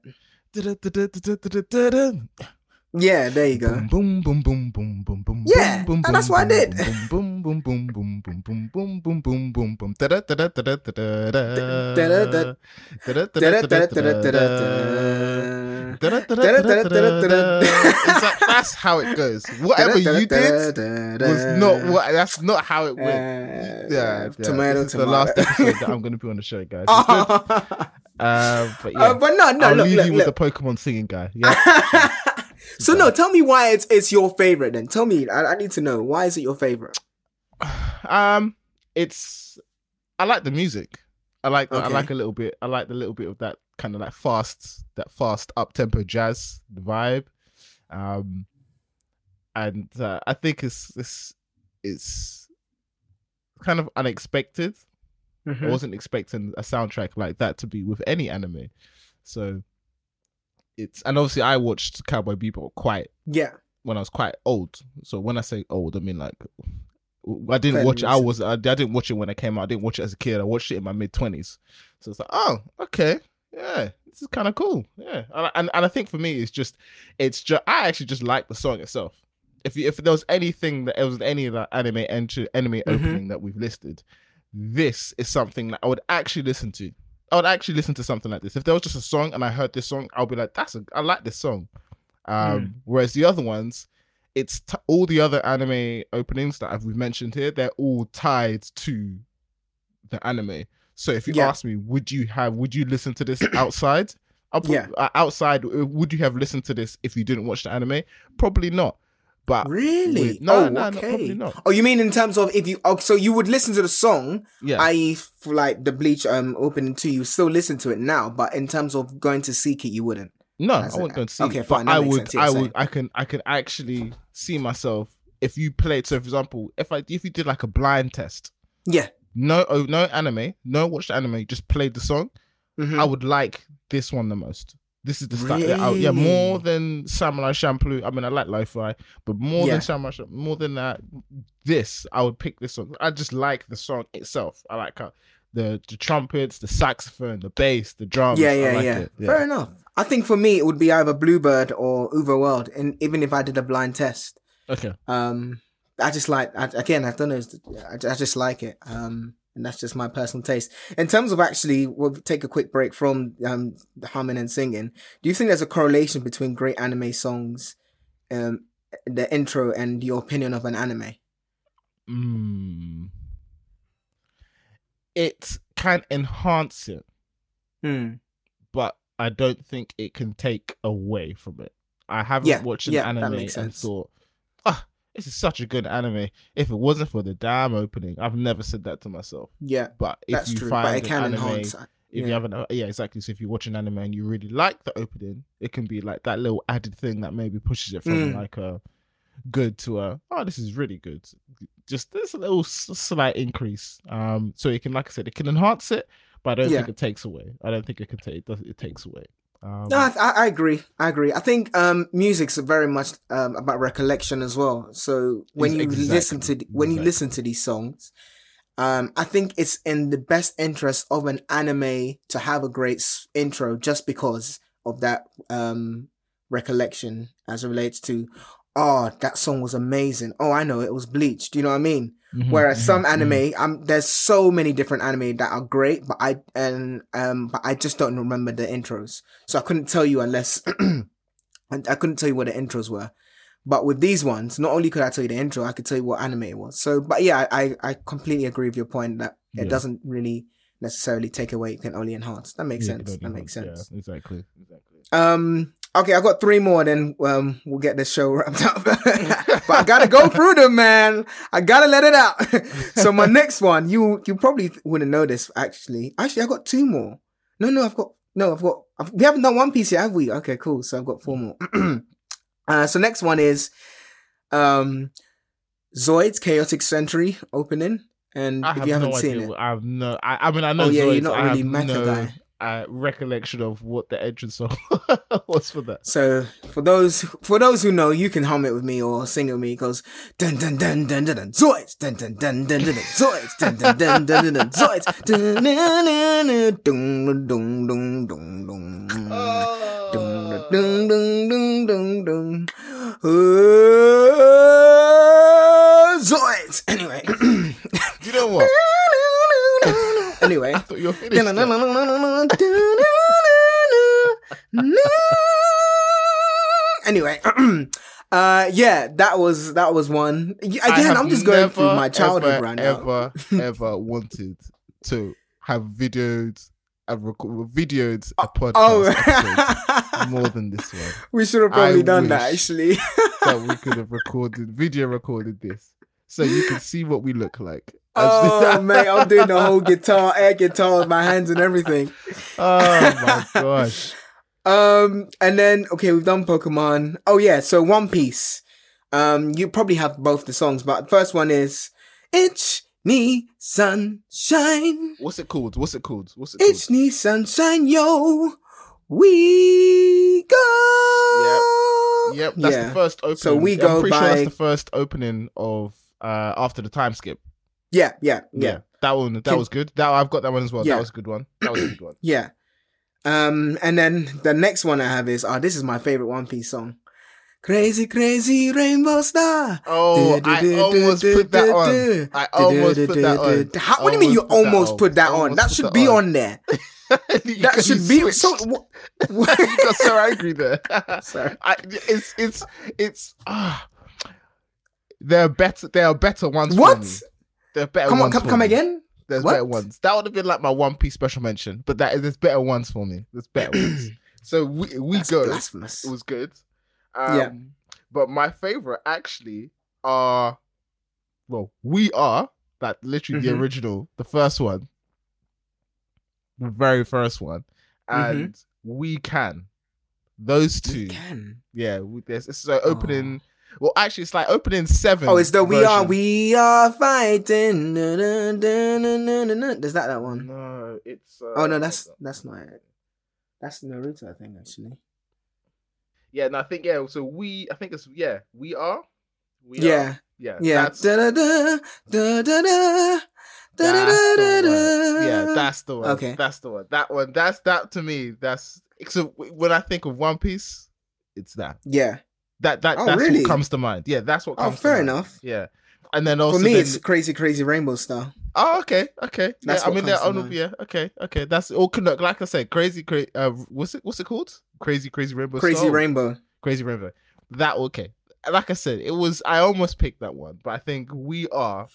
Yeah, there you go. Boom, boom, boom, boom, boom, boom, Yeah, boom, boom, and that's what I did. Boom, boom, boom, boom, boom, boom, boom, boom, boom, boom, boom. Da da da da da da da da. That's how it goes. Whatever you did was not what. That's not how it went. Uh, Yeah, tomato, This is the last episode that I'm going to be on the show, guys. Uh, Uh, but yeah, but no, no, I'll look, leave look, you look. with the Pokemon singing guy. Yeah. So no, tell me why it's it's your favorite. Then tell me. I, I need to know why is it your favorite. um, it's I like the music. I like I like a little bit. I like the little bit of that kind of like fast, that fast up tempo jazz vibe. Um, and uh, I think it's this it's kind of unexpected. Mm-hmm. I wasn't expecting a soundtrack like that to be with any anime. So it's and obviously I watched Cowboy Bebop quite Yeah. when I was quite old. So when I say old, I mean like I didn't Fairly watch. it. I was I, I didn't watch it when it came out. I didn't watch it as a kid. I watched it in my mid twenties. So it's like, oh, okay, yeah, this is kind of cool. Yeah, and, and and I think for me, it's just it's just I actually just like the song itself. If you, if there was anything that it was any of that anime entry anime Mhm. opening that we've listed, this is something that I would actually listen to. I would actually listen to something like this. If there was just a song and I heard this song, I'll be like, "That's a I like this song." Um, Hmm. Whereas the other ones, it's t- all the other anime openings that I've, we've mentioned here. They're all tied to the anime. So if you Yeah. ask me, would you have? Would you listen to this outside? Yeah. uh, outside. uh, Would you have listened to this if you didn't watch the anime? Probably not. But Really? with- no, oh, no, no, probably not. Oh, you mean in terms of if you? Oh, so you would listen to the song, yeah, i.e., for like the Bleach um opening to you, still listen to it now, but in terms of going to seek it, you wouldn't. No, As I a- wouldn't go and see. okay, it, fine, but I would. sense, you're I saying. would. I can. I can actually see myself if you played. So, for example, if I if you did like a blind test, Yeah. no, oh, no anime, no watch the anime, just played the song. Mhm. I would like this one the most. This is the style. Yeah, yeah, more than Samurai Champloo. I mean, I like lo-fi, but more Yeah. than Samurai, more than that, this I would pick this song. I just like the song itself. I like how the the trumpets, the saxophone, the bass, the drums. yeah, yeah, like yeah. it. Fair enough. I think for me, it would be either Bluebird or UVERworld, and even if I did a blind test, Okay. um, I just like. I, again, I don't know. I, I just like it. Um, and that's just my personal taste. In terms of actually, we'll take a quick break from um the humming and singing. Do you think there's a correlation between great anime songs, um, the intro, and your opinion of an anime? Mm. It can enhance it, Hmm. but I don't think it can take away from it. I haven't Yeah, watched an yeah, anime and thought, ah, this is such a good anime. If it wasn't for the damn opening, I've never said that to myself. Yeah, But if that's you true. find But it an can anime, enhance. if yeah. you haven't, yeah, exactly. So if you watch an anime and you really like the opening, it can be like that little added thing that maybe pushes it from Mm. like a good to a oh, this is really good. Just this little slight increase. Um, so it can, like I said, it can enhance it, but I don't Yeah. think it takes away. I don't think it can take it. Does, it takes away. Um, No, I, I agree. I agree. I think um, music's very much um, about recollection as well. So when Ex- you exactly, listen to the, when you listen to these songs, um, I think it's in the best interest of an anime to have a great intro, just because of that um, recollection as it relates to. Oh, that song was amazing. Oh, I know it was Bleach. Do you know what I mean? mhm, Whereas mhm, some mhm. anime, um, there's so many different anime that are great, but I and um, but I just don't remember the intros, so I couldn't tell you unless I, I couldn't tell you what the intros were. But with these ones, not only could I tell you the intro, I could tell you what anime it was. So, but yeah, I I completely agree with your point that it Yeah. doesn't really necessarily take away; it can only enhance. That makes Yeah, sense. That only makes sense. Yeah, exactly. Exactly. Um. Okay, I got three more. Then um, we'll get this show wrapped up. but I gotta go through them, man. I gotta let it out. so my next one, you you probably wouldn't know this actually. Actually, I got two more. No, no, I've got no, I've got. I've, we haven't done One Piece yet, have we? Okay, cool. So I've got four more. uh, so next one is, um, Zoids Chaotic Century opening, and I if you haven't no seen idea. it, I have no. I, I mean, I know. Oh, yeah, you're not I really mecha no, guy. Uh, recollection of what the entrance song was for that. So for those for those who know, you can hum it with me or sing it with me. It goes dun dun dun dun dun dun zoids dun dun dun dun dun zoids dun dun dun dun dun dun dun dun dun dun dun dun dun dun dun dun dun Uh? Anyway. I thought you were finished. anyway, uh, yeah, that was that was one. Again, I'm just going through never, my childhood ever, right now. Ever, ever wanted to have videos and record videoed a podcast Oh, more than this one. we should have probably I done that actually. That we could have recorded, video recorded this, so you can see what we look like. Oh mate, I'm doing the whole guitar, air guitar with my hands and everything. oh my gosh! Um, and then okay, we've done Pokemon. Oh yeah, so One Piece. Um, you probably have both the songs, but the first one is "It's Me Sunshine." What's it called? What's it called? What's it called? It's me sunshine, yo. We go. Yep, that's yeah. the first opening. So we I'm go pretty sure that's the first opening of uh after the time skip. Yeah, yeah, yeah, that one that Can- was good. That I've got that one as well. Yeah. That was a good one. That was a good one. yeah. Um, and then the next one I have is oh, this is my favorite One Piece song. Crazy, crazy rainbow star. Oh, I almost put that on. I almost put that on. How, what do you mean you Almost put that on. put that on? That should that be on. on there. That should be switched. so. wha- what- you got so angry there. Sorry. I, it's it's it's ah. there are better. There are better ones. What? There are better Come on, come, come me. again. There's What? better ones. That would have been like my One Piece special mention, but that is there's better ones for me. There's better ones. So we we That's go. blasphemous. It was good. Um, Yeah. But my favorite actually are, well, we are that literally the Mhm. original, the first one, the very first one, Mm-hmm. and we can. Those We two, can. yeah. We, there's it's like opening. Well, actually, it's like opening seven. Oh, it's the we are we are fighting. Na, na, na. Is that that one? No, it's. Uh, Oh no, that's that's not it. That's Naruto, I think actually. yeah. No, I think yeah. So we, I think it's yeah. We are. We Yeah, Are, yeah. yeah. Da, da, da, da, da, da. Da, da, That's da, the da, one. da. Yeah, that's the one. Okay. That's the one. That one. That's that to me. That's so when I think of One Piece, it's that. yeah. That that Oh, that's really? what comes to mind. Yeah, that's what Oh, comes. to fair enough. Yeah, and then also For me, then- it's crazy, crazy rainbow star. oh okay, okay. That's yeah, I mean, they're on. Yeah, okay, okay. That's all. Like I said, crazy, crazy. Uh, what's it? What's it called? Crazy, crazy rainbow. Crazy Star? rainbow. Crazy Rainbow. That okay. Like I said, it was I almost picked that one, but I think we are.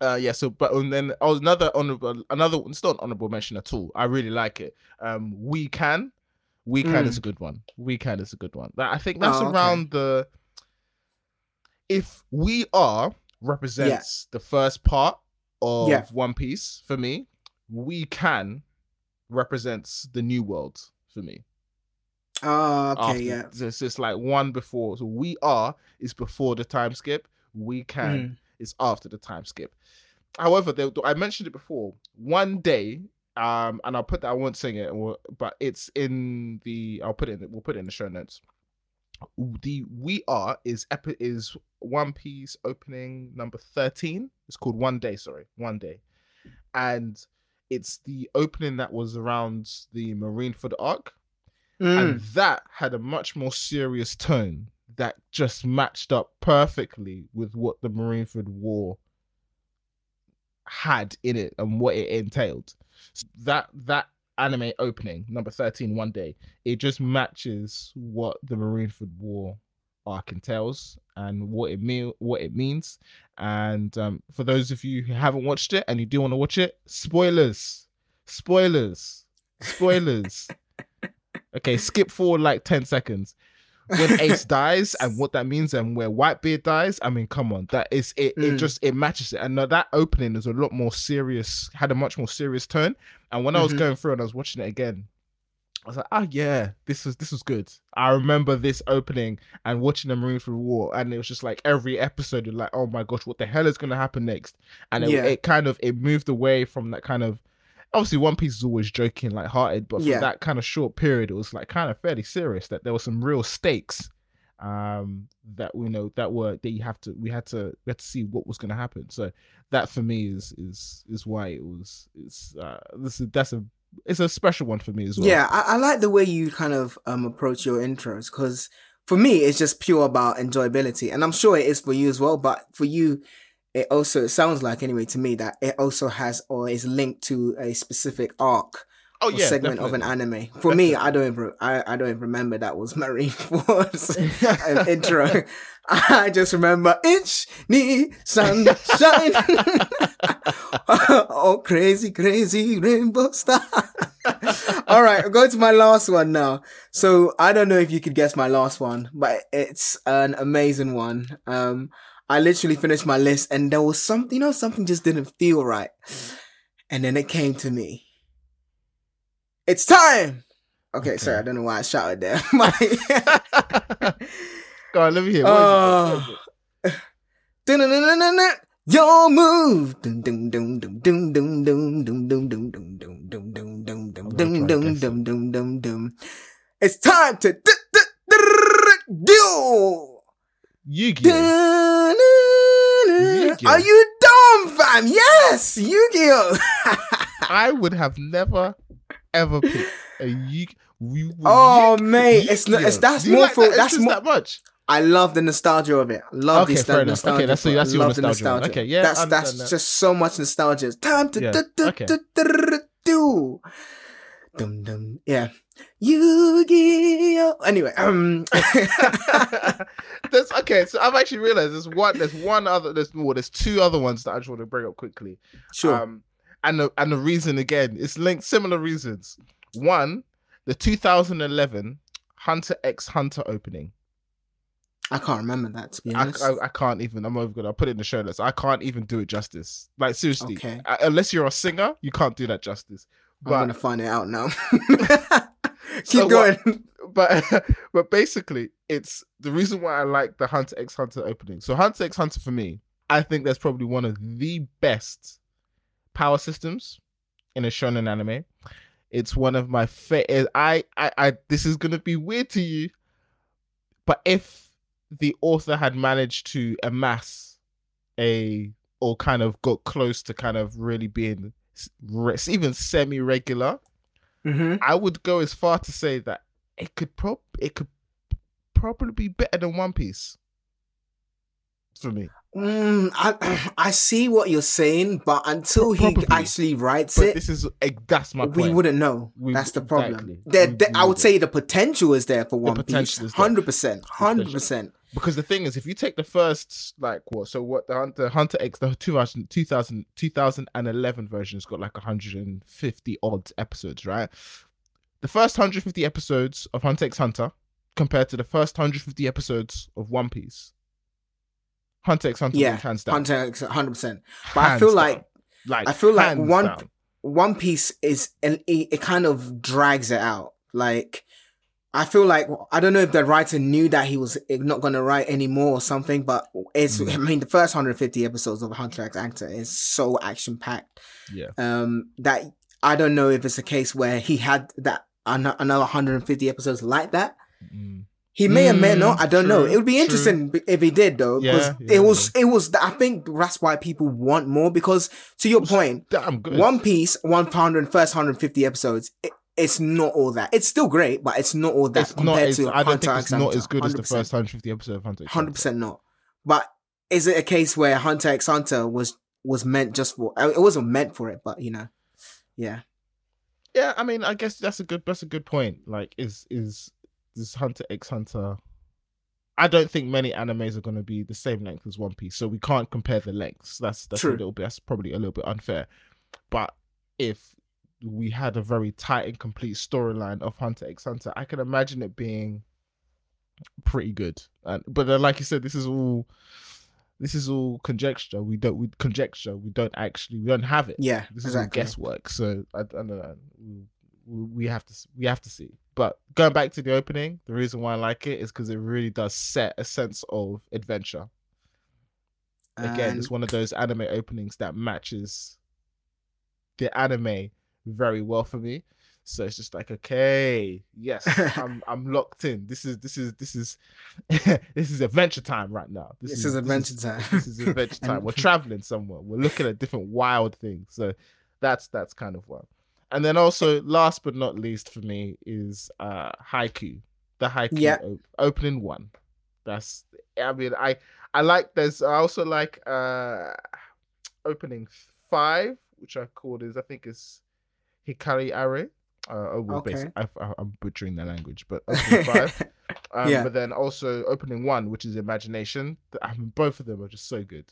Uh yeah, so but and then oh another honorable another it's not an honorable mention at all. I really like it. Um we can. We can Mm. is a good one. We can is a good one. I think that's Oh, okay. around the if we are represents the first part of Yeah. One Piece for me, we can represents the new world for me Oh, okay, after- yeah. It's just like one before. So we are is before the time skip. We can Mm. is after the time skip. However, there, I mentioned it before. One day, um, and I'll put that. I won't sing it, but it's in the. I'll put it. In, we'll put it in the show notes. The we are is epi- is One Piece opening number thirteen. It's called One Day. Sorry, One Day, and it's the opening that was around the Marineford arc and Mm. that had a much more serious tone that just matched up perfectly with what the Marineford War had in it and what it entailed. So that that anime opening number 13 one day it just matches what the Marineford War arc entails and what it mean what it means and um, for those of you who haven't watched it and you do want to watch it spoilers spoilers spoilers Okay, skip forward like 10 seconds. When Ace dies and what that means and where Whitebeard dies, I mean, come on. That is it it Mm. just it matches it. And that opening is a lot more serious, had a much more serious turn. And when I was Mhm. going through and I was watching it again, I was like, oh yeah, this was this was good. I remember this opening and watching the Marineford War, and it was just like every episode, you're like, oh my gosh, what the hell is gonna happen next? And it, Yeah. it kind of it moved away from that kind of obviously One Piece is always joking, like hearted, but for Yeah. that kind of short period, it was like kind of fairly serious. That there were some real stakes um that we know that were that you have to we had to we had to see what was going to happen so that for me is is is why it was it's uh this is that's a it's a special one for me as well Yeah, I, I like the way you kind of um approach your intros because for me it's just pure about enjoyability, and I'm sure it is for you as well. But for you, it also it sounds like anyway to me that it also has or is linked to a specific arc oh or yeah segment of an anime. For me, I don't even I, I don't even remember that was Marineford's um, intro. I just remember inch knee sunshine. oh, crazy, crazy rainbow star. All right, I'll go to my last one now. So I don't know if you could guess my last one, but it's an amazing one. Um, I literally finished my list and there was something, you know, something just didn't feel right. And then it came to me. It's time. Okay, okay. sorry, I don't know why I shouted there. Go on, let me hear. What uh, is it? Your move. It's time to do. Yu-Gi-Oh! Yu-Gi-Oh. Are you dumb, fam? Yes, Yu-Gi-Oh. I would have never ever picked a Yu. we- Oh, Yu- mate, it's not- it's- Yu-Gi-Oh. that's more like for- that that's more- that much. I love the nostalgia of it. I love Okay, the fair enough. nostalgia. Okay, that's- that's your nostalgia nostalgia. Okay, yeah, that's I that's just so much nostalgia. It's time to Yeah, do, do, okay. do, do, do. Dum dum. Yeah. Yu-Gi-Oh. Anyway, um. there's okay. So I've actually realized there's one. There's one other. There's more. There's two other ones that I just want to bring up quickly. sure. Um, and the and the reason again, it's linked similar reasons. One, the 2011 Hunter X Hunter opening. I can't remember that to be honest. I, I can't even. I'm over gonna. I'll put it in the show notes. I can't even do it justice. Like seriously, Okay. uh, unless you're a singer, you can't do that justice. I'm But gonna find it out now. Keep So going. what- but but basically, it's the reason why I like the Hunter X Hunter opening. So Hunter X Hunter for me, I think that's probably one of the best power systems in a shonen anime. It's one of my favorite. Eh, I, I I this is gonna be weird to you, but if the author had managed to amass a or kind of got close to kind of really being even semi regular hmm I would go as far to say that it could prob it could probably be better than One Piece for me. Mm, I I see what you're saying, but until he actually writes But it, this is eh, that's my we wouldn't know. We- That's the problem. exactly. There, there- I would say the potential is there for One Piece. is there. Hundred percent, hundred percent. Because the thing is, if you take the first like what, so what the Hunter Hunter X the 2000, 2000 2011 version's got like 150 odd episodes, right? The first 150 episodes of Hunter X Hunter compared to the first 150 episodes of One Piece. Hunter X Hunter Yeah, hands down. Hunter, X, hundred percent. But I feel down. like like I feel like one down. One Piece is and it, it kind of drags it out. Like I feel like I don't know if the writer knew that he was not going to write anymore or something, but it's Mm. I mean the first 150 episodes of Hunter x Hunter is so action packed. Yeah. Um, that I don't know if it's a case where he had that an- another 150 episodes like that. Mm. He may or may Mm, not. I don't know. It would be true. interesting if he did though, because Yeah, yeah, it was it was. I think that's why people want more. Because to your point, Damn good. One Piece, 100 first 150 episodes. It, it's not all that. It's still great, but it's not all that it's compared As, to I don't Hunter think x it's not as good as the first 150 episode of Hunter. Hundred percent not. But is it a case where Hunter x Hunter was was meant just for? It wasn't meant for it, but you know, yeah. Yeah, I mean, I guess that's a good. That's a good point. Like, is is this Hunter X Hunter? I don't think many animes are going to be the same length as One Piece, so we can't compare the lengths. That's that's True. a little bit. That's probably a little bit unfair. But if we had a very tight and complete storyline of Hunter X Hunter, I can imagine it being pretty good. And but then, like you said, this is all this is all conjecture. We don't we conjecture. We don't actually we don't have it. Yeah, This is exactly. all guesswork. So I, I don't know. We'll, we have to we have to see. But going back to the opening, the reason why I like it is because it really does set a sense of adventure. Again, And- it's one of those anime openings that matches the anime very well for me. So it's just like, okay, yes, I'm I'm locked in. This is this is this is this is adventure time right now. this, is adventure time. This is adventure time. We're traveling somewhere. We're looking at different wild things. So that's that's kind of one. And then also, last but not least for me is uh Haikyu. The Haikyu Yeah. op- opening one. That's I mean I I like there's I also like uh opening five, which I called is I think is Hikari Are. Uh, oh, Okay. basi- I, I'm butchering the language, but opening five. Um, Yeah. But then also opening one, which is Imagination. I mean, both of them are just so good.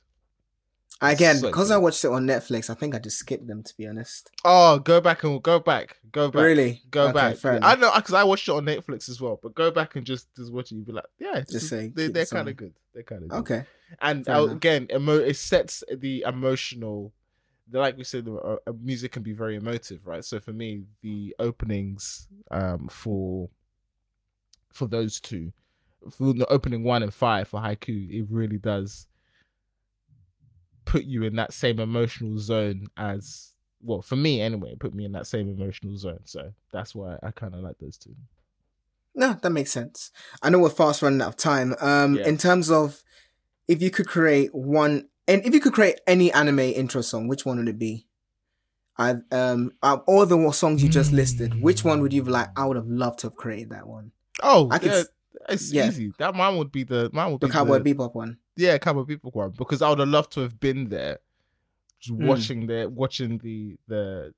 Again, So because good. I watched it on Netflix, I think I just skipped them to be honest. Oh, go back and go back, go back, Really? go Okay, back. fair I know because I watched it on Netflix as well. But go back and just just watch it. You'd be like, yeah, Just just say, they, they're kind of good. They're kind of. Okay. and uh, again emo- it sets the emotional like we said uh, uh, music can be very emotive right so for me the openings um for for those two for the opening one and five for Haikyu it really does put you in that same emotional zone as well for me anyway it put me in that same emotional zone so that's why i kind of like those two No, that makes sense. I know we're fast running out of time. Um, Yeah. in terms of if you could create one, and if you could create any anime intro song, which one would it be? I um, all the songs you just listed, which one would you be like? I would have loved to have created that one. oh I could yeah, it's yeah. easy that mine would be the mine would The be Cowboy the, Bebop one. yeah, Cowboy Bebop one because I would have loved to have been there, just Mm. watching the watching the the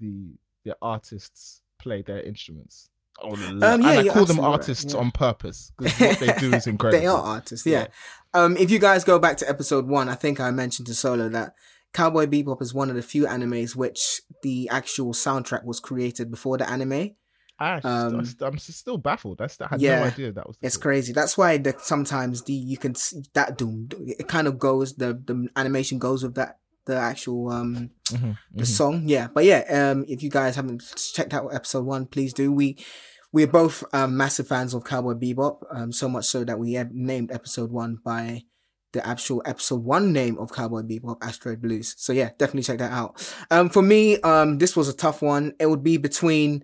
the the artists play their instruments. I would have loved- Um, yeah, and I call them absolutely right, artists yeah. on purpose because what they do is incredible. they are artists, yeah. Um, if you guys go back to episode one, I think I mentioned to Solo that Cowboy Bebop is one of the few animes which the actual soundtrack was created before the anime. I, Um, I'm s- still baffled. That's I had yeah, no idea that was. It's case. crazy. That's why the, sometimes the you can see that doom. It kind of goes the the animation goes with that the actual um Mhm, the mhm. song. Yeah, but yeah. Um, if you guys haven't checked out episode one, please do. We we're both um, massive fans of Cowboy Bebop. Um, so much so that we have named episode one by the actual episode one name of Cowboy Bebop, Asteroid Blues. So yeah, definitely check that out. Um, for me, um, this was a tough one. It would be between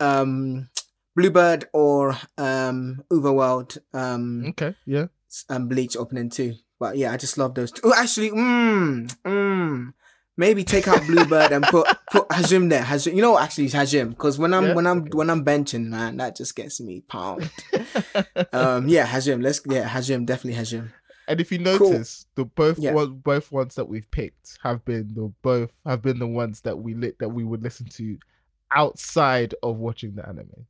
um Bluebird or um UVERworld. Um, Okay, yeah. um, Bleach opening too. But yeah, I just love those. Two. Oh, actually, mm, mm, maybe take out Bluebird and put put Hajim there. Hajim, you know, what, actually, it's Hajim because when I'm Yeah, when I'm when I'm benching, man, that just gets me pound. um, yeah, Hajim. Let's yeah, Hajim definitely Hajim. And if you Cool. notice, the both Yeah. one, both ones that we've picked have been the both have been the ones that we lit that we would listen to outside of watching the anime.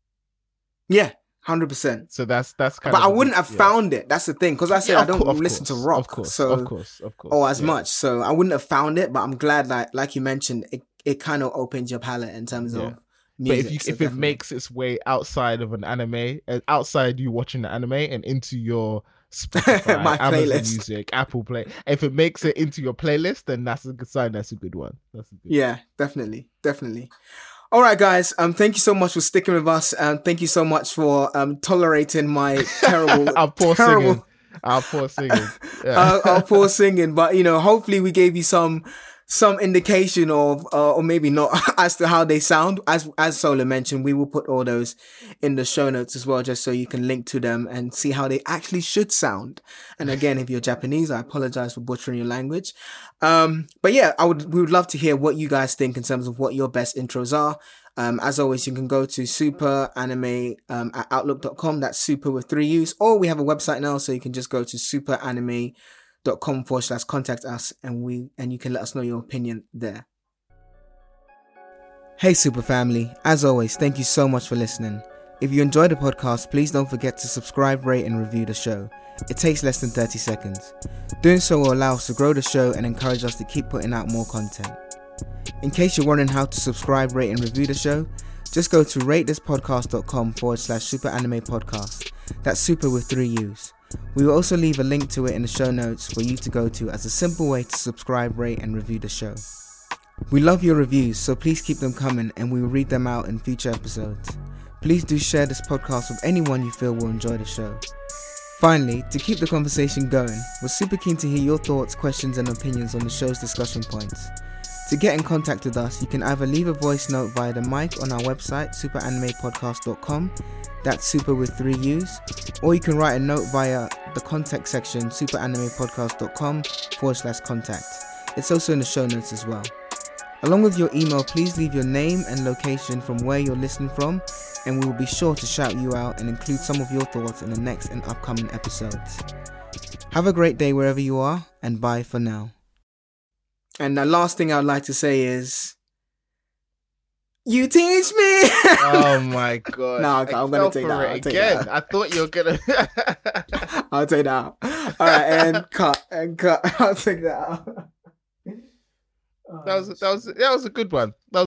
Yeah, hundred percent. So that's that's kind of But of I wouldn't have yeah. found it. That's the thing because I said Yeah, I don't cour- of listen course, to rock, Of course, so of course, of course. or as yeah. much. So I wouldn't have found it. But I'm glad that, like you mentioned, it it kind of opens your palette in terms of But if you so if it makes its way outside of an anime, uh, outside you watching the anime and into your Spotify, My Amazon playlist. Music, Apple Play, if it makes it into your playlist, then that's a good sign. That's a good one. That's a good Yeah, definitely, definitely. All right, guys. Um, thank you so much for sticking with us, and thank you so much for um tolerating my terrible, Our poor terrible, singing. Our poor singing. Yeah. uh, our poor singing. But you know, hopefully, we gave you some some indication of, uh, or maybe not, as to how they sound. As as Solo mentioned, we will put all those in the show notes as well, just so you can link to them and see how they actually should sound. And again, if you're Japanese, I apologize for butchering your language. Um, but yeah, I would we would love to hear what you guys think in terms of what your best intros are. Um, as always, you can go to super anime um, at outlook.com. That's super with three U's. Or we have a website now, so you can just go to superanime.com forward slash contact us and we and you can let us know your opinion there. Hey super family, as always, thank you so much for listening. If you enjoyed the podcast, please don't forget to subscribe, rate, and review the show. It takes less than 30 seconds. Doing so will allow us to grow the show and encourage us to keep putting out more content. In case you're wondering how to subscribe, rate, and review the show, just go to ratethispodcast.com forward slash super anime podcast. That's super with three U's. We will also leave a link to it in the show notes for you to go to as a simple way to subscribe, rate, and review the show. We love your reviews, so please keep them coming and we will read them out in future episodes. Please do share this podcast with anyone you feel will enjoy the show. Finally, to keep the conversation going, we're super keen to hear your thoughts, questions, and opinions on the show's discussion points. To get in contact with us, you can either leave a voice note via the mic on our website, superanimepodcast.com, that's super with three U's, or you can write a note via the contact section, superanimepodcast.com forward slash contact. It's also in the show notes as well. Along with your email, please leave your name and location from where you're listening from, and we will be sure to shout you out and include some of your thoughts in the next and upcoming episodes. Have a great day wherever you are, and bye for now. And the last thing I'd like to say is, you teach me. Oh my god! No, okay, I'm gonna take that, I'll take again. that. I thought you were gonna. I'll take that. All right, and cut and cut. I'll take that out. that was that was that was a good one. That was